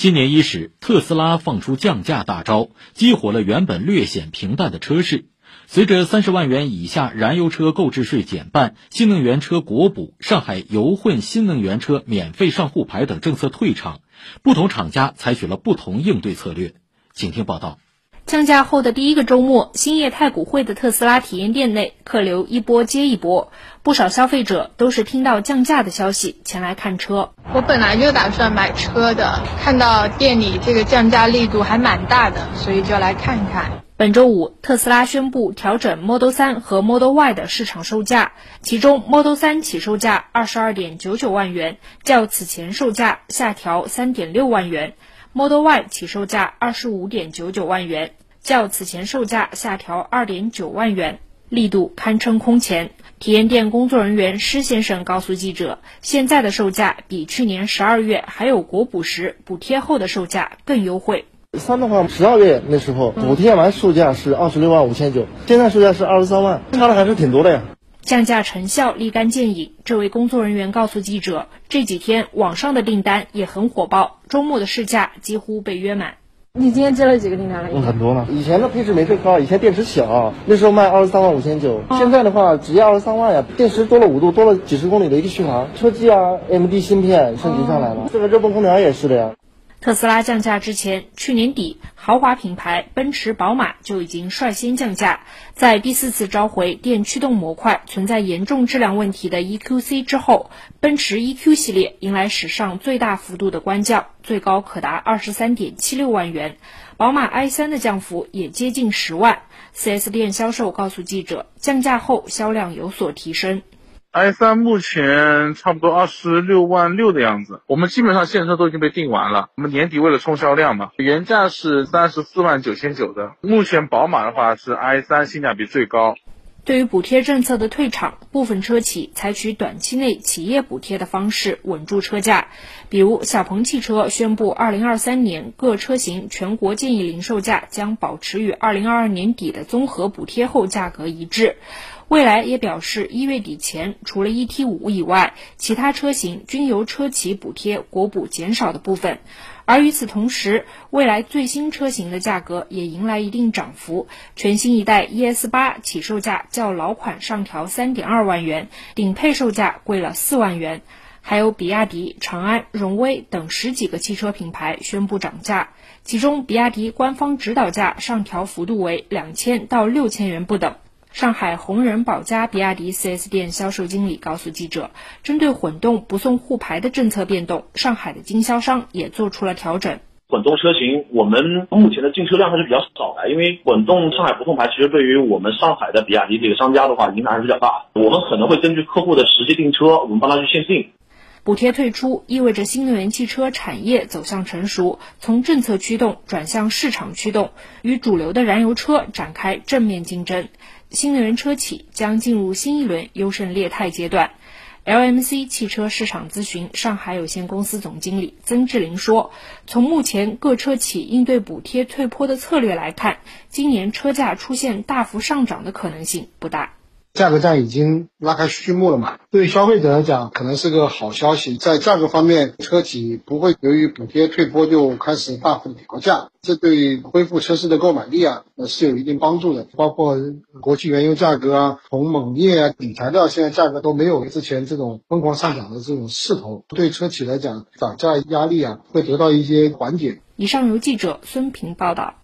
新年伊始，特斯拉放出降价大招，激活了原本略显平淡的车市。随着三十万元以下燃油车购置税减半、新能源车国补、上海油混新能源车免费上沪牌等政策退场，不同厂家采取了不同应对策略。请听报道。降价后的第一个周末，兴业太古汇的特斯拉体验店内客流一波接一波，不少消费者都是听到降价的消息前来看车。我本来就打算买车的，看到店里这个降价力度还蛮大的，所以就来看看。本周五，特斯拉宣布调整 Model 3和 Model Y 的市场售价，其中 Model 3起售价二十二点九九万元，较此前售价下调三点六万元。Model Y 起售价二十五点九九万元，较此前售价下调二点九万元，力度堪称空前。体验店工作人员施先生告诉记者，现在的售价比去年十二月还有国补时补贴后的售价更优惠。三的话，十二月那时候补贴完售价是二十六万五千九，现在售价是二十三万，差的还是挺多的呀。降价成效立竿见影。这位工作人员告诉记者，这几天网上的订单也很火爆，周末的试驾几乎被约满。你今天接了几个订单了？很多了。以前的配置没这高，以前电池小，那时候卖二十三万五千九，现在的话只要二十三万呀。电池多了五度，多了几十公里的一个续航，车机啊，AMD 芯片升级上来了，这个热泵空调也是的呀。特斯拉降价之前，去年底豪华品牌奔驰、宝马就已经率先降价。在第四次召回电驱动模块存在严重质量问题的 EQC 之后，奔驰 EQ 系列迎来史上最大幅度的官降，最高可达二十三点七六万元。宝马 i3 的降幅也接近十万。4S 店销售告诉记者，降价后销量有所提升。I 三目前差不多二十六万六的样子，我们基本上现车都已经被订完了。我们年底为了冲销量嘛，原价是三十四万九千九的。目前宝马的话是 i 三性价比最高。对于补贴政策的退场，部分车企采取短期内企业补贴的方式稳住车价，比如小鹏汽车宣布，二零二三年各车型全国建议零售价将保持与二零二二年底的综合补贴后价格一致。蔚来也表示，一月底前，除了 ET 五以外，其他车型均由车企补贴国补减少的部分。而与此同时，蔚来最新车型的价格也迎来一定涨幅。全新一代 ES 八起售价较老款上调三点二万元，顶配售价贵了四万元。还有比亚迪、长安、荣威等十几个汽车品牌宣布涨价，其中比亚迪官方指导价上调幅度为两千到六千元不等。上海红人保家比亚迪 4S 店销售经理告诉记者，针对混动不送沪牌的政策变动，上海的经销商也做出了调整。混动车型，我们目前的进车量还是比较少的，因为混动上海不送牌，其实对于我们上海的比亚迪这个商家的话，影响还是比较大。我们可能会根据客户的实际订车，我们帮他去限定。补贴退出意味着新能源汽车产业走向成熟，从政策驱动转向市场驱动，与主流的燃油车展开正面竞争。新能源车企将进入新一轮优胜劣汰阶段。LMC 汽车市场咨询上海有限公司总经理曾志林说：“从目前各车企应对补贴退坡的策略来看，今年车价出现大幅上涨的可能性不大。”价格战已经拉开序幕了嘛？对消费者来讲，可能是个好消息。在价格方面，车企不会由于补贴退坡就开始大幅调价，这对恢复车市的购买力啊，是有一定帮助的。包括国际原油价格啊、铜、锰镍啊、底材料现在价格都没有之前这种疯狂上涨的这种势头，对车企来讲，涨价压力啊会得到一些缓解。以上由记者孙平报道。